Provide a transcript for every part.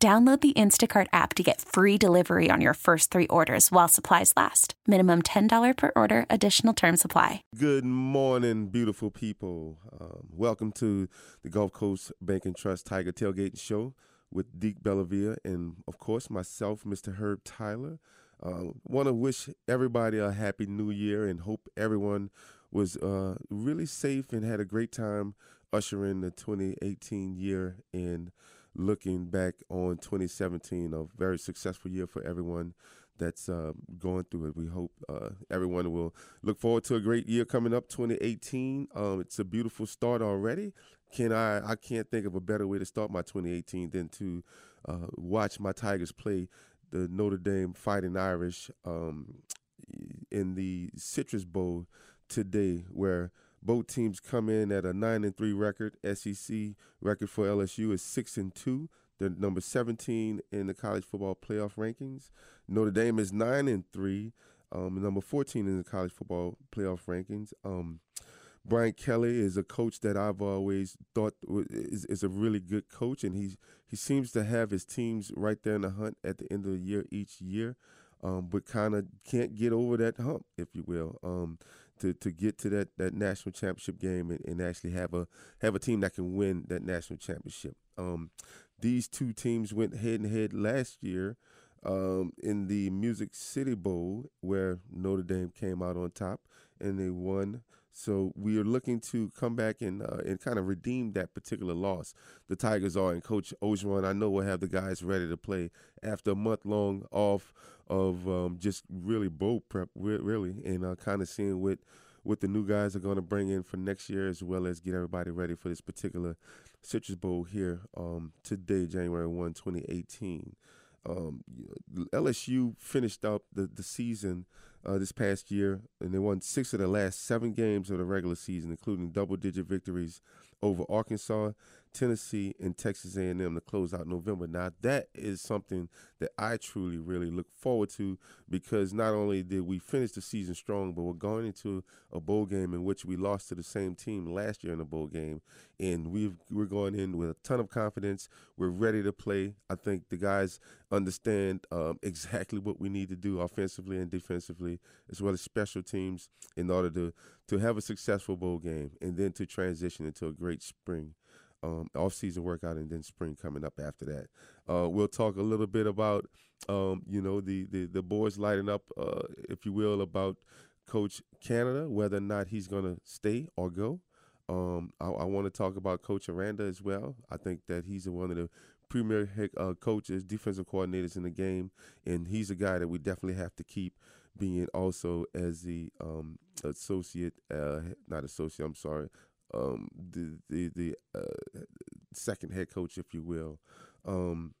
Download the Instacart app to get free delivery on your first three orders while supplies last. Minimum $10 per order, additional term supply. Good morning, beautiful people. Um, welcome to the Gulf Coast Bank and Trust Tiger Tailgate Show with Deke Bellavia and, of course, myself, Mr. Herb Tyler. Uh, Want to wish everybody a happy new year and hope everyone was uh, really safe and had a great time ushering the 2018 year in looking back on 2017, a very successful year for everyone that's uh, going through it. We hope uh, everyone will look forward to a great year coming up, 2018. Um, it's a beautiful start already. Can I? I can't think of a better way to start my 2018 than to uh, watch my Tigers play the Notre Dame Fighting Irish um, in the Citrus Bowl today, where both teams come in at a nine and three record. SEC record for LSU is six and two. They're number 17 in the college football playoff rankings. Notre Dame is nine and three, um, number 14 in the college football playoff rankings. Um, Brian Kelly is a coach that I've always thought is, is a really good coach, and he's he seems to have his teams right there in the hunt at the end of the year each year, um, but kind of can't get over that hump, if you will. Um, to, to get to that, that national championship game and, and actually have a have a team that can win that national championship. Um, these two teams went head and head last year um, in the Music City Bowl, where Notre Dame came out on top and they won. So we are looking to come back and uh, and kind of redeem that particular loss. The Tigers are, and Coach Orgeron, I know will have the guys ready to play after a month long off of um, just really bowl prep, really, and uh, kind of seeing what what the new guys are going to bring in for next year, as well as get everybody ready for this particular Citrus Bowl here um, today, January 1, 2018. Um, LSU finished up the, the season uh, this past year, and they won six of the last seven games of the regular season, including double-digit victories over Arkansas, Tennessee, and Texas A&M to close out November. Now that is something that I truly, really look forward to because not only did we finish the season strong, but we're going into a bowl game in which we lost to the same team last year in a bowl game, and we we're going in with a ton of confidence. We're ready to play. I think the guys understand um, exactly what we need to do offensively and defensively, as well as special teams, in order to to have a successful bowl game and then to transition into a great spring um, off-season workout and then spring coming up after that. Uh, we'll talk a little bit about, um, you know, the, the, the boys lighting up, uh, if you will, about Coach Canada, whether or not he's going to stay or go. Um, I, I want to talk about Coach Aranda as well. I think that he's one of the premier head, uh, coaches, defensive coordinators in the game, and he's a guy that we definitely have to keep being also as the um, associate, uh, not associate, I'm sorry, um, the the the uh, second head coach, if you will. Um,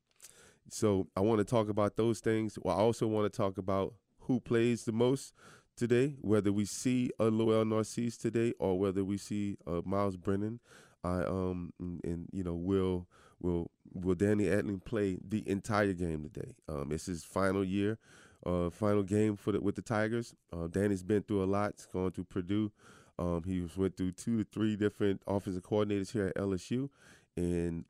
so I want to talk about those things. Well, I also want to talk about who plays the most today, whether we see a Lowell Narcisse today or whether we see uh, Myles Brennan. I um and, and, you know will will will Danny Etling play the entire game today? Um, it's his final year, uh, final game for the with the Tigers. Uh, Danny's been through a lot. Gone through Purdue. Um, he went through two to three different offensive coordinators here at LSU, and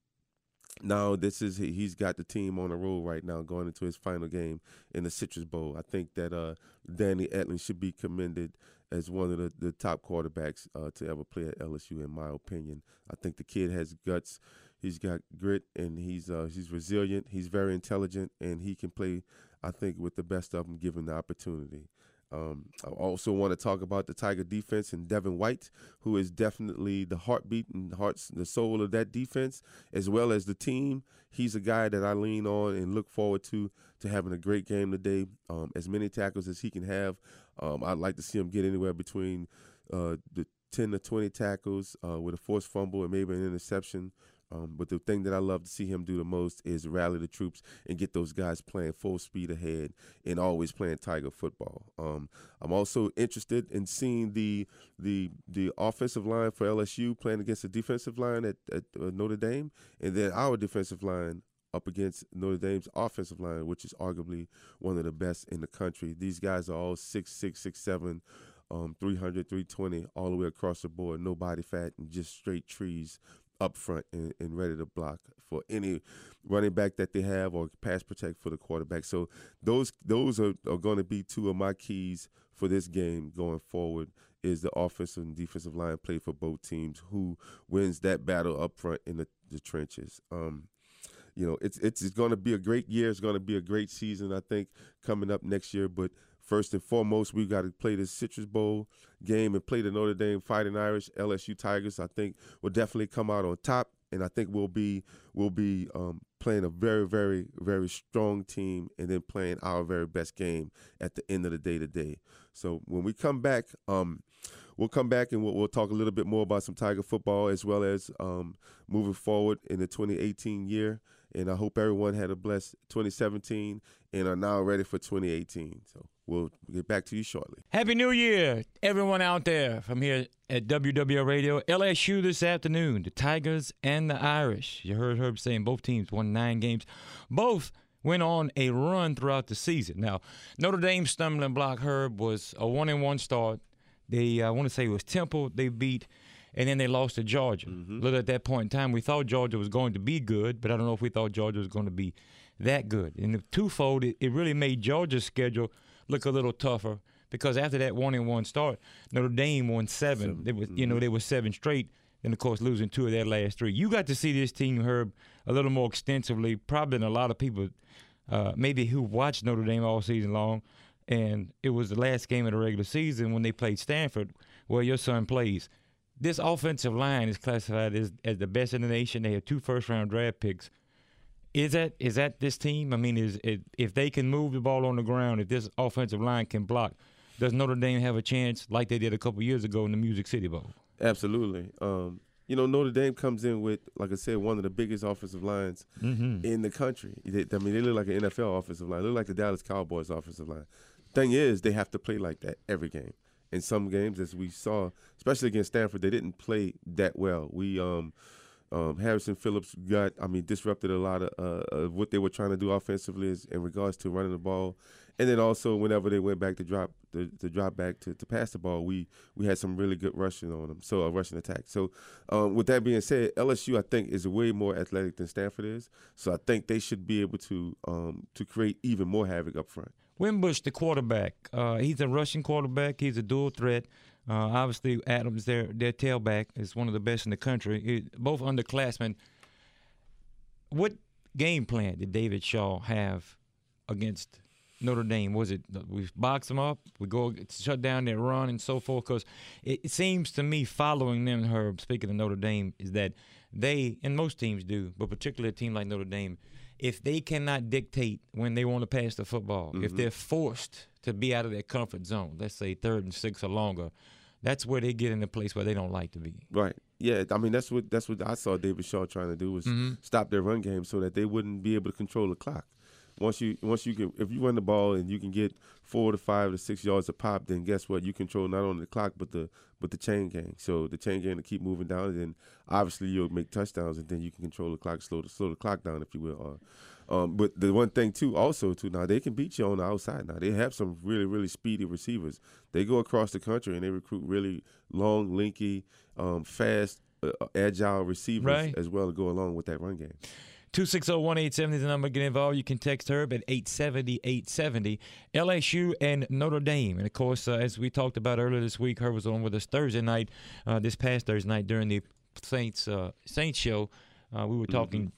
now this is he's got the team on a roll right now going into his final game in the Citrus Bowl. I think that uh, Danny Etling should be commended as one of the, the top quarterbacks uh, to ever play at LSU, in my opinion. I think the kid has guts. He's got grit and he's uh, he's resilient. He's very intelligent and he can play. I think with the best of them given the opportunity. Um, I also want to talk about the Tiger defense and Devin White, who is definitely the heartbeat and hearts, the soul of that defense, as well as the team. He's a guy that I lean on and look forward to to having a great game today. Um, as many tackles as he can have, um, I'd like to see him get anywhere between uh, the 10 to 20 tackles uh, with a forced fumble and maybe an interception Um, but the thing that I love to see him do the most is rally the troops and get those guys playing full speed ahead and always playing Tiger football. Um, I'm also interested in seeing the the the offensive line for LSU playing against the defensive line at, at uh, Notre Dame, and then our defensive line up against Notre Dame's offensive line, which is arguably one of the best in the country. These guys are all six six six seven um, 300, 320 all the way across the board, no body fat, and just straight trees up front and, and, ready to block for any running back that they have or pass protect for the quarterback. So those those are, are going to be two of my keys for this game going forward is the offensive and defensive line play for both teams. Who wins that battle up front in the, the trenches? Um, you know, it's it's, it's going to be a great year. It's going to be a great season, I think, coming up next year. But First and foremost, we got to play the Citrus Bowl game and play the Notre Dame Fighting Irish LSU Tigers. I think will definitely come out on top, and I think we'll be we'll be um, playing a very very very strong team, and then playing our very best game at the end of the day today. So when we come back, um, we'll come back and we'll, we'll, talk a little bit more about some Tiger football as well as um, moving forward in the 2018 year. And I hope everyone had a blessed 2017 and are now ready for 2018. So we'll get back to you shortly. Happy New Year, everyone out there from here at WWL Radio. LSU this afternoon, the Tigers and the Irish. You heard Herb saying both teams won nine games. Both went on a run throughout the season. Now, Notre Dame's stumbling block, Herb, was a one and one start. They, I want to say it was Temple, they beat, and then they lost to Georgia. Mm-hmm. Little at that point in time, we thought Georgia was going to be good, but I don't know if we thought Georgia was going to be that good. And the twofold, it, it really made Georgia's schedule – look a little tougher because after that one and one start, Notre Dame won seven. seven. They was, mm-hmm. you know, they were seven straight, and of course losing two of their last three. You got to see this team, Herb, a little more extensively, probably than a lot of people, uh, maybe who watched Notre Dame all season long. And it was the last game of the regular season when they played Stanford, where your son plays. This offensive line is classified as, as the best in the nation. They have two first round draft picks. Is that is that this team? I mean, is it, if they can move the ball on the ground, if this offensive line can block, does Notre Dame have a chance like they did a couple years ago in the Music City Bowl? Absolutely. Um, you know, Notre Dame comes in with, like I said, one of the biggest offensive lines mm-hmm. in the country. They, I mean, they look like an NFL offensive line. They look like the Dallas Cowboys offensive line. Thing is, they have to play like that every game. In some games, as we saw, especially against Stanford, they didn't play that well. We um, um, Harrison Phillips got, I mean, disrupted a lot of, uh, of what they were trying to do offensively in regards to running the ball, and then also whenever they went back to drop to drop back to, to pass the ball, we we had some really good rushing on them, so a rushing attack. So, um, with that being said, LSU I think is way more athletic than Stanford is, so I think they should be able to um, to create even more havoc up front. Wimbush, the quarterback, uh, he's a rushing quarterback. He's a dual threat. Uh, obviously, Adams, their their tailback, is one of the best in the country. It, both underclassmen. What game plan did David Shaw have against Notre Dame? Was it we box them up, we go shut down their run and so forth? Because it, it, seems to me, following them, her speaking of Notre Dame, is that they and most teams do, but particularly a team like Notre Dame, if they cannot dictate when they want to pass the football, mm-hmm. if they're forced to be out of their comfort zone, let's say third and six or longer, that's where they get in a place where they don't like to be. Right. Yeah. I mean, that's what that's what I saw David Shaw trying to do was mm-hmm. stop their run game so that they wouldn't be able to control the clock. Once you once you can if you run the ball and you can get four to five to six yards of pop, then guess what? You control not only the clock but the but the chain gang. So the chain gang to keep moving down, and then obviously you'll make touchdowns, and then you can control the clock, slow the slow the clock down, if you will. Or, um, but the one thing too, also too, now they can beat you on the outside. Now they have some really really speedy receivers. They go across the country and they recruit really long, linky, um, fast, uh, agile receivers right. as well to go along with that run game. 260-1870 is the number. Get involved. You can text Herb at 870-870. LSU and Notre Dame. And, of course, uh, as we talked about earlier this week, Herb was on with us Thursday night, uh, this past Thursday night during the Saints uh, Saints show. Uh, we were talking mm-hmm.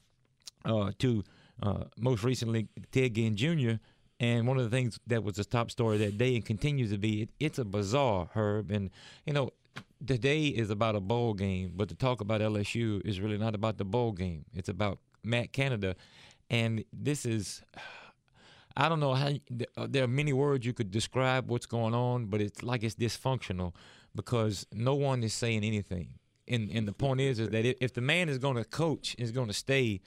Uh, to – uh, most recently Ted Ginn Jr. And one of the things that was the top story that day and continues to be, it, it's a bizarre Herb. And you know, today is about a bowl game, but to talk about LSU is really not about the bowl game. It's about Matt Canada, and this is. I don't know how uh, there are many words you could describe what's going on, but it's like it's dysfunctional because no one is saying anything. And and the point is is that if, if the man is going to coach, is going to stay,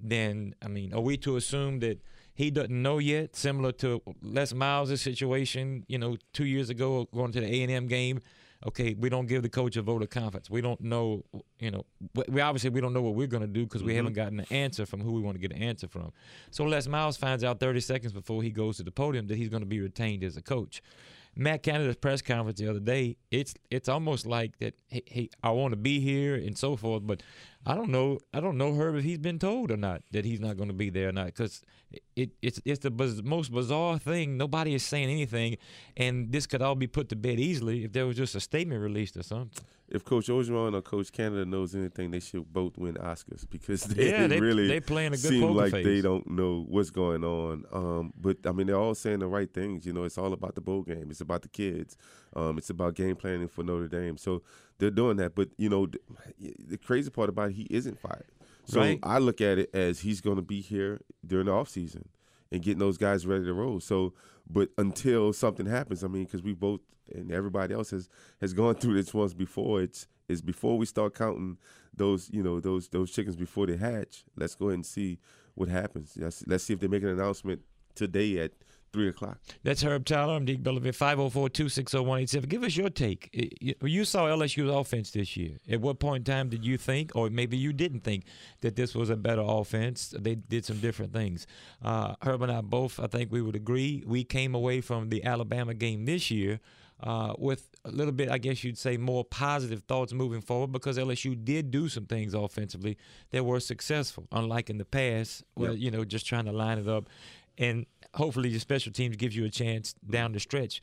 then I mean, are we to assume that he doesn't know yet? Similar to Les Miles' situation, you know, two years ago going to the A and M game. Okay, we don't give the coach a vote of confidence. We don't know, you know, we obviously we don't know what we're going to do because we Mhm. haven't gotten an answer from who we want to get an answer from. So Les Miles finds out 30 seconds before he goes to the podium that he's going to be retained as a coach. Matt Canada's press conference the other day, it's it's almost like that. Hey, hey I want to be here and so forth, but I don't know. I don't know Herb if he's been told or not that he's not going to be there or not because it, it's it's the biz- most bizarre thing. Nobody is saying anything, and this could all be put to bed easily if there was just a statement released or something. If Coach Orgeron or Coach Canada knows anything, they should both win Oscars because they, yeah, they really they playing a good seem like they don't know what's going on. Um, but I mean, they're all saying the right things. You know, it's all about the bowl game. It's about the kids. Um, it's about game planning for Notre Dame. So they're doing that. But you know, the crazy part about it, he isn't fired. So Right. I look at it as he's going to be here during the offseason and getting those guys ready to roll. So, but until something happens, I mean, because we both and everybody else has has gone through this once before. It's is before we start counting those you know those those chickens before they hatch. Let's go ahead and see what happens. Let's, let's see if they make an announcement today at three o'clock. That's Herb Tyler. I'm Deke Bellavia. 504-260-187. Give us your take. You you saw LSU's offense this year. At what point in time did you think, or maybe you didn't think, that this was a better offense? They did some different things. Uh, Herb and I both, I think we would agree, we came away from the Alabama game this year uh, with a little bit, I guess you'd say, more positive thoughts moving forward because LSU did do some things offensively that were successful, unlike in the past, where, Yep. you know, just trying to line it up. And hopefully your special teams gives you a chance down the stretch.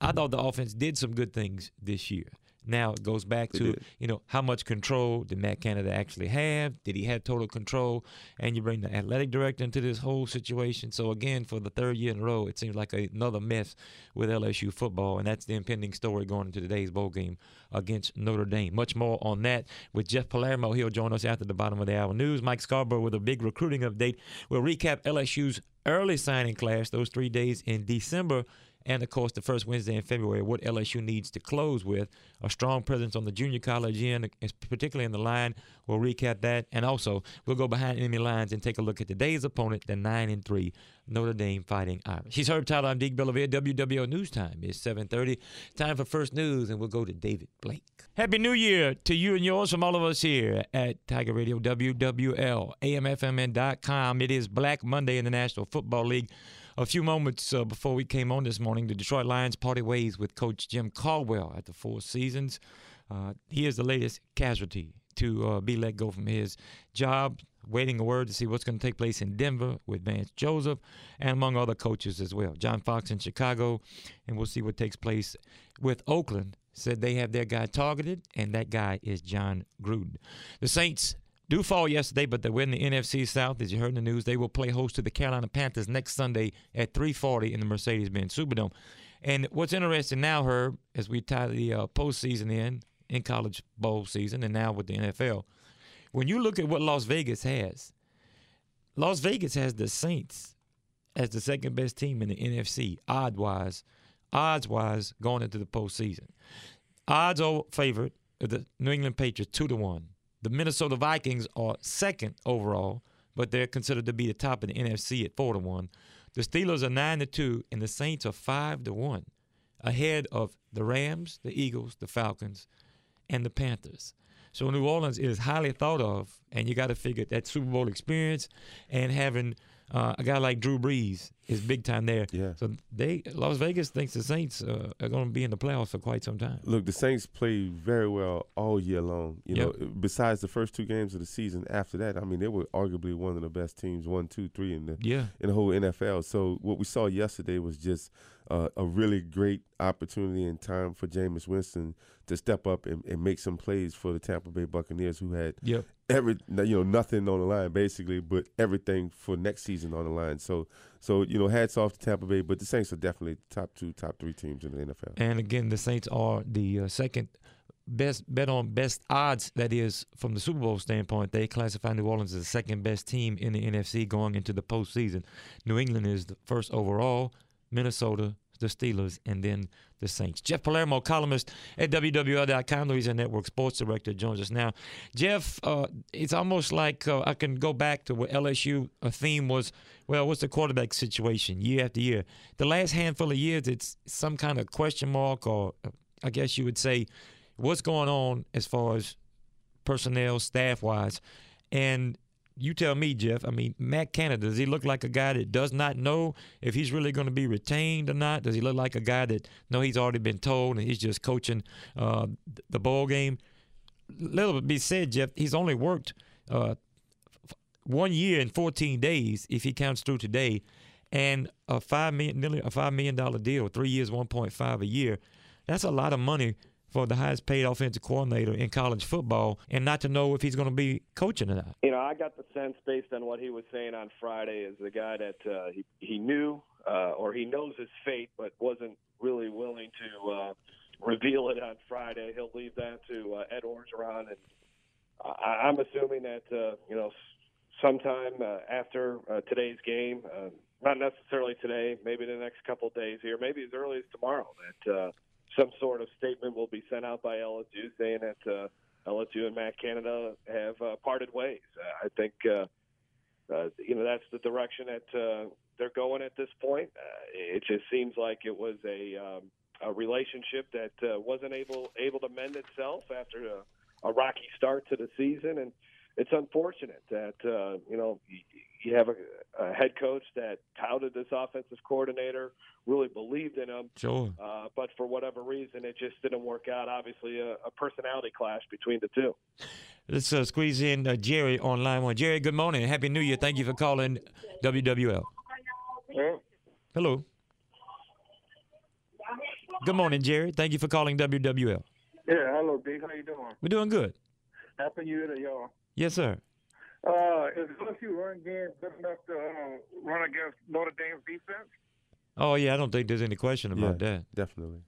I thought the offense did some good things this year. Now it goes back They to did. you know how much control did Matt Canada actually have? Did he have total control? And you bring the athletic director into this whole situation. So again, for the third year in a row, it seems like another mess with LSU football, and that's the impending story going into today's bowl game against Notre Dame. Much more on that with Jeff Palermo. He'll join us after the bottom of the hour news. Mike Scarborough with a big recruiting update. We'll recap LSU's early signing class, those three days in December and of course the first Wednesday in February, what LSU needs to close with a strong presence on the junior college end, particularly in the line. We'll recap that, and also we'll go behind enemy lines and take a look at today's opponent, the nine and three Notre Dame Fighting Irish. He's Herb Tyler. I'm Deke Bellavia. WWL News Time is 7:30. Time for first news, and we'll go to David Blake. Happy New Year to you and yours from all of us here at Tiger Radio WWL AMFMN.com. It is Black Monday in the National Football League. A few moments uh, before we came on this morning, the Detroit Lions parted ways with Coach Jim Caldwell at the four seasons. Uh, he is the latest casualty to uh, be let go from his job, waiting a word to see what's going to take place in Denver with Vance Joseph and among other coaches as well. John Fox in Chicago, and we'll see what takes place with Oakland. Said they have their guy targeted, and that guy is Jon Gruden. The Saints do fall yesterday, but they win the NFC South. As you heard in the news, they will play host to the Carolina Panthers next Sunday at 3:40 in the Mercedes-Benz Superdome. And what's interesting now, Herb, as we tie the uh, postseason in in college bowl season, and now with the NFL, when you look at what Las Vegas has, Las Vegas has the Saints as the second best team in the NFC, odd wise, odds wise going into the postseason. Odds are favored the New England Patriots two to one. The Minnesota Vikings are second overall, but they're considered to be the top of the NFC at four to one. The Steelers are nine to two, and the Saints are five to one, ahead of the Rams, the Eagles, the Falcons, and the Panthers. So New Orleans is highly thought of, and you got to figure that Super Bowl experience and having uh, a guy like Drew Brees is big time there. Yeah. So they Las Vegas thinks the Saints uh, are going to be in the playoffs for quite some time. Look, the Saints play very well all year long. You Yep. know, besides the first two games of the season, after that, I mean, they were arguably one of the best teams, one, two, three in the Yeah. in the whole NFL. So what we saw yesterday was just uh, a really great opportunity and time for Jameis Winston to step up and, and make some plays for the Tampa Bay Buccaneers, who had Yep. every you know nothing on the line basically, but everything for next season on the line. So so you know, hats off to Tampa Bay, but the Saints are definitely top two, top three teams in the NFL. And again, the Saints are the uh, second best bet on best odds. That is from the Super Bowl standpoint. They classify New Orleans as the second best team in the NFC going into the postseason. New England is the first overall. Minnesota, the Steelers, and then the Saints. Jeff Palermo, columnist at WWL.com, Louisiana Network Sports Director, joins us now. Jeff, uh, it's almost like uh, I can go back to what LSU a theme was. Well, what's the quarterback situation year after year? The last handful of years, it's some kind of question mark, or I guess you would say, what's going on as far as personnel, staff wise, and you tell me, Jeff. I mean, Matt Canada, does he look like a guy that does not know if he's really going to be retained or not? Does he look like a guy that know he's already been told and he's just coaching uh, the ball game? Little bit be said, Jeff. He's only worked uh, one year and 14 days, if he counts through today, and a five million, nearly a five million dollar deal, three years, 1.5 a year. That's a lot of money for the highest paid offensive coordinator in college football and not to know if he's going to be coaching or not. You know, I got the sense based on what he was saying on Friday is the guy that uh, he, he knew uh, or he knows his fate but wasn't really willing to uh, reveal it on Friday. He'll leave that to uh, Ed Orgeron. And I, I'm assuming that, uh, you know, sometime uh, after uh, today's game, uh, not necessarily today, maybe the next couple of days here, maybe as early as tomorrow, that uh, some sort of statement will be sent out by LSU saying that uh, LSU and Matt Canada have uh, parted ways. Uh, I think uh, uh, you know that's the direction that uh, they're going at this point. Uh, it just seems like it was a um, a relationship that uh, wasn't able able to mend itself after a, a rocky start to the season, and it's unfortunate that uh, you know you have a, a head coach that touted this offensive coordinator, really believed in him. Sure. Uh, but for whatever reason, it just didn't work out. Obviously, a, a personality clash between the two. Let's uh, squeeze in uh, Jerry on line one. Jerry, good morning. Happy New Year. Thank you for calling WWL. Yeah. Hello. Good morning, Jerry. Thank you for calling WWL. Yeah, hello, Big. How you doing? We're doing good. Happy New Year to y'all. Yes, sir. Uh, is LSU run game good enough to uh, run against Notre Dame's defense? Oh yeah, I don't think there's any question about yeah, that. Definitely.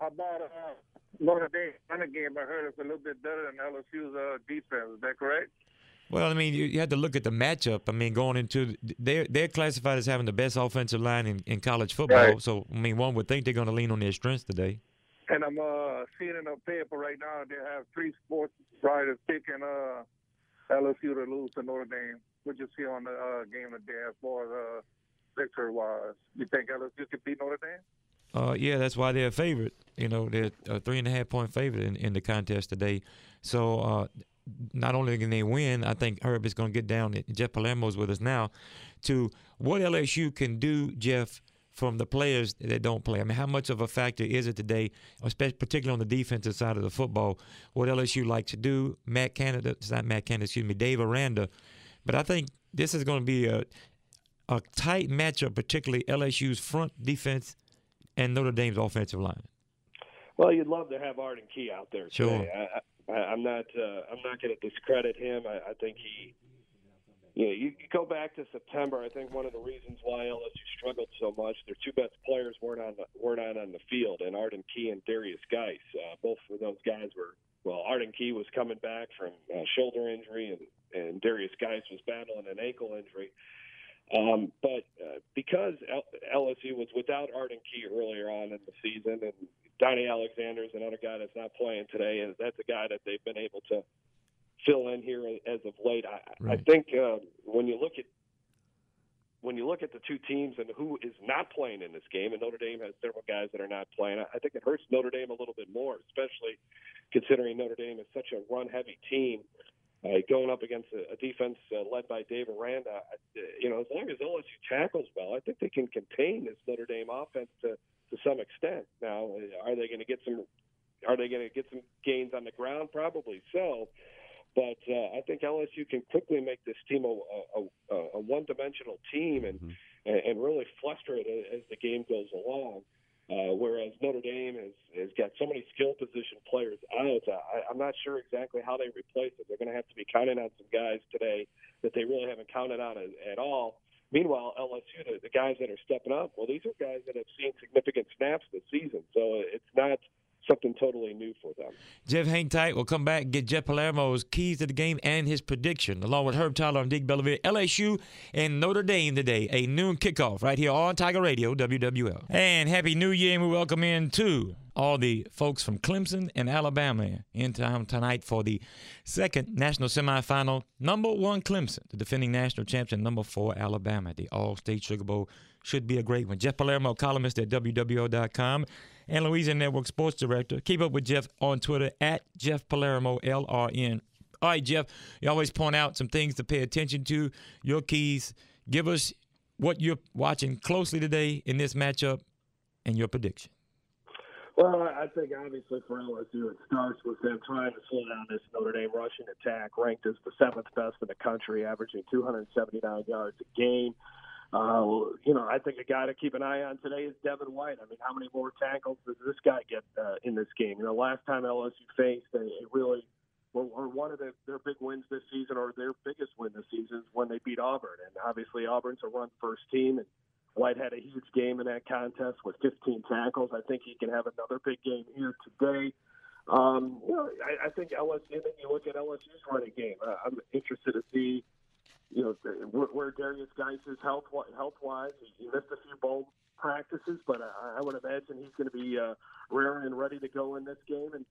How about uh, Notre Dame running game? I heard it's a little bit better than LSU's uh, defense. Is that correct? Well, I mean, you, you had to look at the matchup. I mean, going into they're they're classified as having the best offensive line in, in college football. Right. So I mean, one would think they're going to lean on their strengths today. And I'm uh, seeing in the paper right now they have three sports writers picking uh, LSU to lose to Notre Dame. What you see on the uh, game today as far as uh, victory wise? You think LSU can beat Notre Dame? Uh, yeah, that's why they're a favorite. You know, they're a three and a half point favorite in, in the contest today. So uh, not only can they win, I think Herb is going to get down. Jeff Palermo's with us now to what LSU can do, Jeff, from the players that don't play. I mean, how much of a factor is it today, especially particularly on the defensive side of the football? What LSU like to do? Matt Canada, it's not Matt Canada, excuse me, Dave Aranda. But I think this is going to be a a tight matchup, particularly LSU's front defense and Notre Dame's offensive line. Well, you'd love to have Arden Key out there. Sure. Today. I, I, I'm not. Uh, I'm not going to discredit him. I, I think he. You know, you, go back to September. I think one of the reasons why LSU struggled so much, their two best players weren't on the, weren't on on the field, and Arden Key and Derrius Guice. Uh, both of those guys were. Well, Arden Key was coming back from uh, shoulder injury, and and Derrius Guice was battling an ankle injury. Um, but uh, because LSU was without Arden Key earlier on in the season, and Donnie Alexander is another guy that's not playing today, and that's a guy that they've been able to fill in here as of late. I, I think uh, when you look at when you look at the two teams and who is not playing in this game, and Notre Dame has several guys that are not playing, I think it hurts Notre Dame a little bit more, especially considering Notre Dame is such a run-heavy team. Uh, going up against a, a defense uh, led by Dave Aranda, you know, as long as LSU tackles well, I think they can contain this Notre Dame offense to to some extent. Now, uh, are they going to get some? Are they going to get some gains on the ground? Probably so. But uh, I think LSU can quickly make this team a, a, a, one-dimensional team and, Mhm. and and really fluster it as the game goes along. Uh, whereas Notre Dame has, has got so many skill position players out, uh, I, I'm not sure exactly how they replace it. They're going to have to be counting on some guys today that they really haven't counted on at, at all. Meanwhile, LSU, the, the guys that are stepping up, well, these are guys that have seen significant snaps this season. So it's not something totally new for them. Jeff, hang tight. We'll come back and get Jeff Palermo's keys to the game and his prediction, along with Herb Tyler and Deke Bellavia. LSU and Notre Dame today, a noon kickoff right here on Tiger Radio, WWL. And Happy New Year, and we welcome in to all the folks from Clemson and Alabama in town tonight for the second national semifinal. Number one, Clemson, the defending national champion. Number four, Alabama. The Allstate Sugar Bowl should be a great one. Jeff Palermo, columnist at WWL.com and Louisiana Network Sports Director. Keep up with Jeff on Twitter at Jeff Palermo, LRN. All right, Jeff, you always point out some things to pay attention to. Your keys. Give us what you're watching closely today in this matchup and your prediction. Well, I think obviously for LSU, it starts with them trying to slow down this Notre Dame rushing attack, ranked as the seventh best in the country, averaging 279 yards a game. Uh, you know, I think a guy to keep an eye on today is Devin White. I mean, how many more tackles does this guy get uh, in this game? You know, last time LSU faced, they really were, were one of the, their big wins this season, or their biggest win this season, is when they beat Auburn. And obviously, Auburn's a run first team, and White had a huge game in that contest with 15 tackles. I think he can have another big game here today. Um, you know, I, I think LSU. I think you look at LSU's running game. Uh, I'm interested to see you know, where, where Derrius Guice is health health wise. He, he missed a few bowl practices, but I, I would imagine he's going to be uh, raring and ready to go in this game. And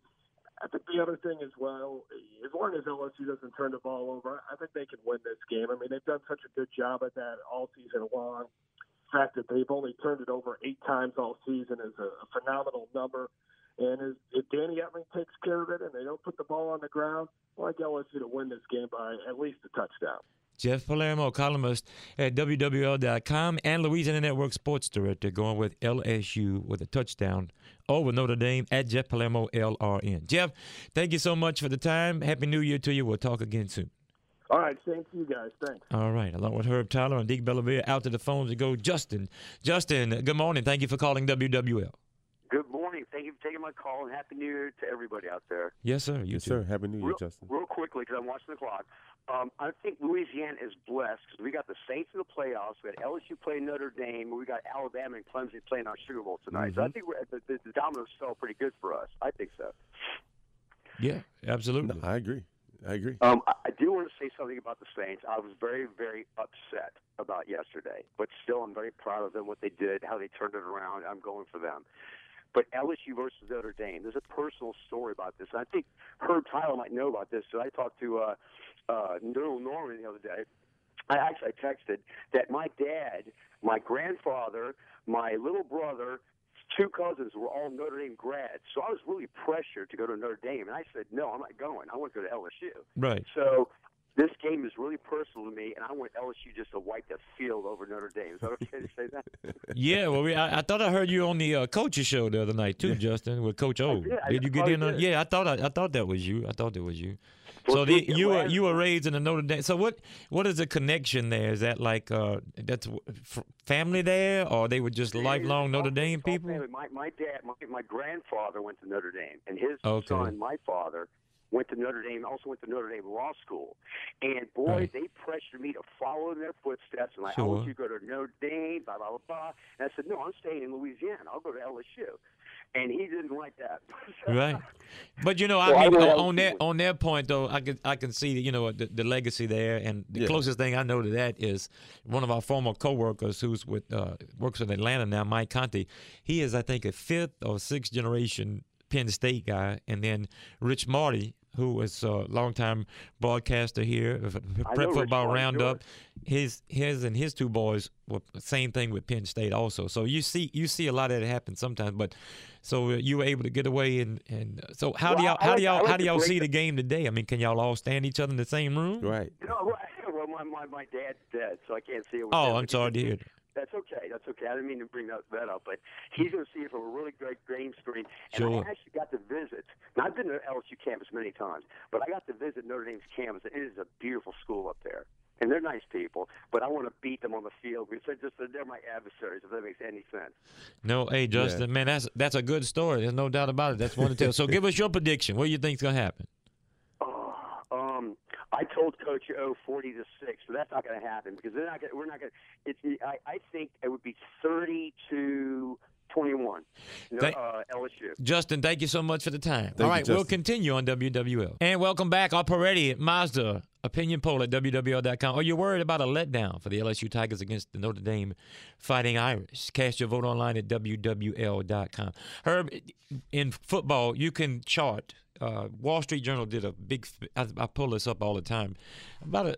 I think the other thing as well, as long as LSU doesn't turn the ball over, I think they can win this game. I mean, they've done such a good job at that all season long. The fact that they've only turned it over eight times all season is a, phenomenal number. And as, if Danny Etling takes care of it and they don't put the ball on the ground, I like LSU to win this game by at least a touchdown. Jeff Palermo, columnist at WWL.com and Louisiana Network Sports Director, going with LSU with a touchdown over Notre Dame at Jeff Palermo, LRN. Jeff, thank you so much for the time. Happy New Year to you. We'll talk again soon. All right, same to you guys. Thanks. All right, along with Herb Tyler and Deke Bellavia, out to the phones to go. Justin, Justin, good morning. Thank you for calling WWL. Good morning. Thank you for taking my call, and Happy New Year to everybody out there. Yes, sir. You yes, too. sir. Happy New Year, real, Justin. Real quickly, because I'm watching the clock. Um, I think Louisiana is blessed because we got the Saints in the playoffs. We got LSU playing Notre Dame. We got Alabama and Clemson playing our Sugar Bowl tonight. Mm-hmm. So I think we're, the, the, the dominoes fell pretty good for us. I think so. Yeah, absolutely. No, I agree. I agree. Um, I, do want to say something about the Saints. I was very, very upset about yesterday, but still, I'm very proud of them, what they did, how they turned it around. I'm going for them. But LSU versus Notre Dame, there's a personal story about this. I think Herb Tyler might know about this. So I talked to uh, uh, Noel Norman the other day. I actually texted that my dad, my grandfather, my little brother, two cousins were all Notre Dame grads. So I was really pressured to go to Notre Dame, and I said, no, I'm not going. I want to go to LSU. Right. So this game is really personal to me, and I want LSU just to wipe the field over Notre Dame. Is that okay to say that? yeah, well, we, I, I, thought I heard you on the uh, coaches show the other night too, Justin, with Coach O. did, did you get in? On, yeah, I thought I, I, thought that was you. I thought that was you. So the, you were you were raised in the Notre Dame. So what what is the connection there? Is that like uh, that's family there, or they were just lifelong Notre Dame people? family. My my dad, my, my grandfather went to Notre Dame, and his Okay. son, my father, went to Notre Dame. Also went to Notre Dame Law School, and boy, Right. they pressured me to follow in their footsteps. And like, I Sure. want you to go to Notre Dame, blah blah blah. blah. And I said, no, I'm staying in Louisiana. I'll go to LSU. And he didn't like that. Right, but you know, I Well, I mean, know on, that on their point though, I can I can see you know the, the legacy there, and the Yeah. closest thing I know to that is one of our former coworkers who's with uh, works in Atlanta now, Mike Conti. He is, I think, a fifth or sixth generation Penn State guy, and then Rich Marty, who was a longtime broadcaster here, of Prep Football Roundup. His his and his two boys were the same thing with Penn State also. So you see you see a lot of it happen sometimes, but so uh, you were able to get away and and so how do y'all how like- do y'all like how do y'all see the- the game today? I mean, can y'all all stand each other in the same room? Right. No, well, my, my my dad's dead, so I can't see it. Oh, him. I'm sorry to hear that. That's okay. I didn't mean to bring that, that up, but he's going to see it from a really great game screen. And Sure. I actually got to visit. Now, I've been to LSU campus many times, but I got to visit Notre Dame's campus. It is a beautiful school up there, and they're nice people. But I want to beat them on the field because they're just they're my adversaries. If that makes any sense. No, hey Justin, man, that's that's a good story. There's no doubt about it. That's one to tell. So give us your prediction. What do you think's gonna happen? I told Coach O forty to six, but that's not going to happen because they're not. Gonna, we're not going. It's. I, I think it would be thirty to twenty-one. Thank- uh, LSU. LSU. Justin, thank you so much for the time. Thank All you, we'll continue on WWL. And welcome back, Already Mazda opinion poll at WWL.com. Are you worried about a letdown for the LSU Tigers against the Notre Dame Fighting Irish? Cast your vote online at WWL.com. Herb, in football, you can chart. Uh, Wall Street Journal did a big. I, I pull this up all the time. About a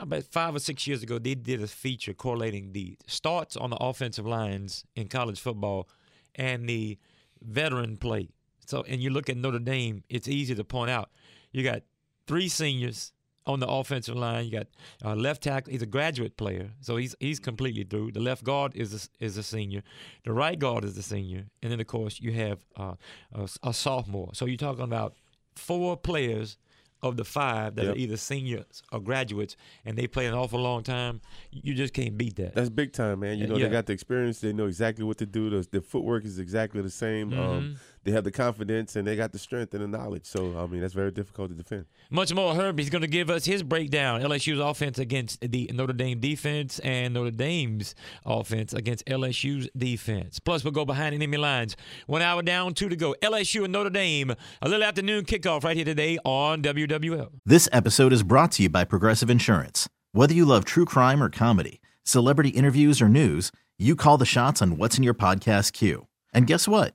about five or six years ago, they did a feature correlating the starts on the offensive lines in college football and the veteran play. So, and you look at Notre Dame, it's easy to point out. You got three seniors on the offensive line. You got uh, left tackle. He's a graduate player, so he's he's completely through. The left guard is a, is a senior. The right guard is a senior, and then of course you have uh, a, a sophomore. So you're talking about four players of the five that Yep. are either seniors or graduates, and they play an awful long time. You just can't beat that. That's big time, man. You know, Yeah. they got the experience. They know exactly what to do. The, the footwork is exactly the same. Mm-hmm. Um, they have the confidence and they got the strength and the knowledge. So, I mean, that's very difficult to defend. Much more. Herbie's going to give us his breakdown. LSU's offense against the Notre Dame defense and Notre Dame's offense against LSU's defense. Plus, we'll go behind enemy lines. One hour down, two to go. LSU and Notre Dame. A little afternoon kickoff right here today on WWL. This episode is brought to you by Progressive Insurance. Whether you love true crime or comedy, celebrity interviews or news, you call the shots on what's in your podcast queue. And guess what?